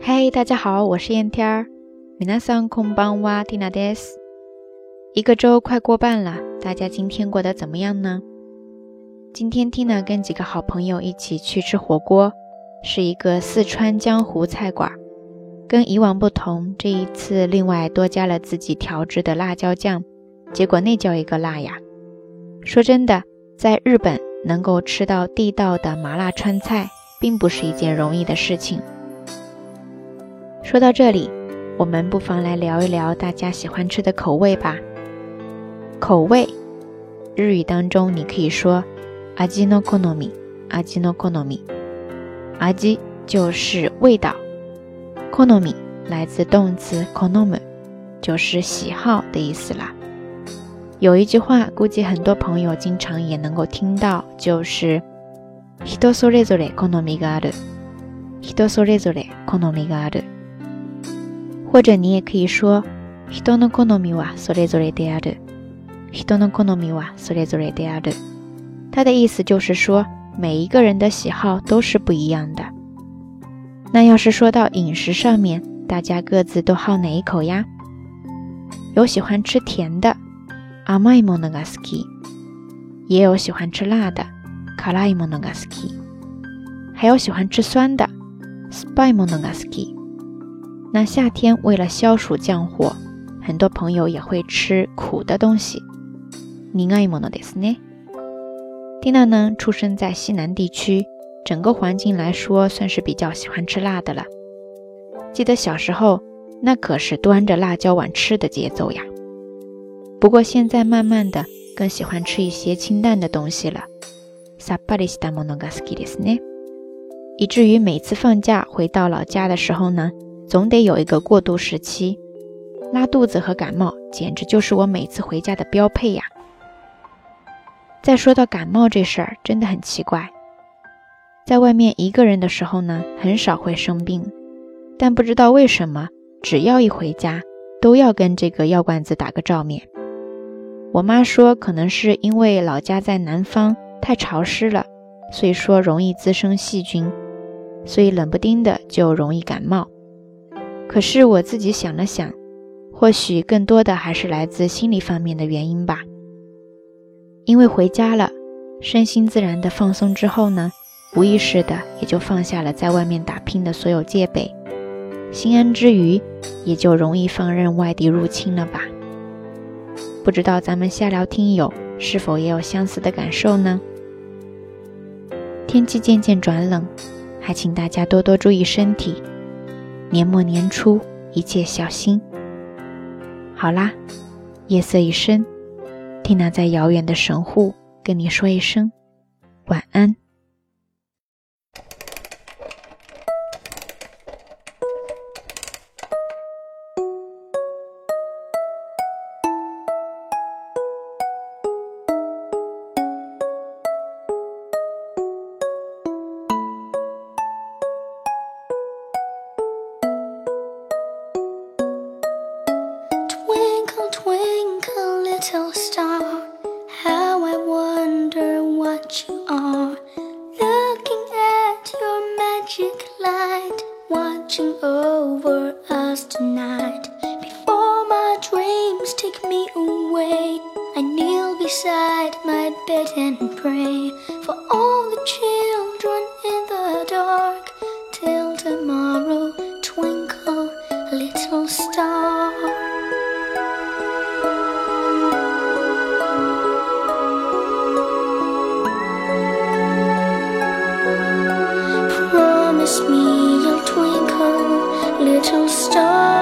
嗨，大家好，我是燕天儿。皆さんこんばんは、ティナです。一个周快过半了，大家今天过得怎么样呢？今天 Tina 跟几个好朋友一起去吃火锅，是一个四川江湖菜馆。跟以往不同，这一次另外多加了自己调制的辣椒酱，结果那叫一个辣呀！说真的，在日本能够吃到地道的麻辣川菜，并不是一件容易的事情。 说到这里，我们不妨来聊一聊大家喜欢吃的口味吧。口味，日语当中你可以说“味の好み”，“味の好み”，“味”就是味道。好み来自动词好む，就是喜好的意思啦。有一句话，估计很多朋友经常也能够听到，就是人それぞれ好みがある。人それぞれ好みがある。 或者你也可以说人の好みはそれぞれである。人の好みはそれぞれである。它的意思就是说，每一个人的喜好都是不一样的。那要是说到饮食上面，大家各自都好哪一口呀？有喜欢吃甜的，甘いものが好き；也有喜欢吃辣的，辛いものが好き；还有喜欢吃酸的，酸いものが好き。 那夏天为了消暑降火，很多朋友也会吃苦的东西，苦いものですね。蒂娜呢，出生在西南地区。整个环境来说，算是比较喜欢吃辣的了。记得小时候，那可是端着辣椒碗吃的节奏呀。不过现在慢慢的更喜欢吃一些清淡的东西了。以至于每次放假回到老家的时候呢， 总得有一个过渡时期。拉肚子和感冒简直就是我每次回家的标配呀。再说到感冒这事儿，真的很奇怪。在外面一个人的时候呢，很少会生病，但不知道为什么，只要一回家，都要跟这个药罐子打个照面。我妈说，可能是因为老家在南方，太潮湿了，所以说容易滋生细菌，所以冷不丁的就容易感冒。可是我自己想了想，或许更多的还是来自心理方面的原因吧。因为回家了，身心自然的放松之后呢。无意识的也就放下了在外面打拼的所有戒备，心安之余，也就容易放任外敌入侵了吧？不知道咱们下聊听友是否也有相似的感受呢？天气渐渐转冷，还请大家多多注意身体。年末年初，一切小心。好啦，夜色已深，缇娜在遥远的神户跟你说一声晚安。Watching over us tonight. Before my dreams take me away, I kneel beside my bed and pray for all the children in the dark. Till tomorrow, twinkle, little star. promise me little star.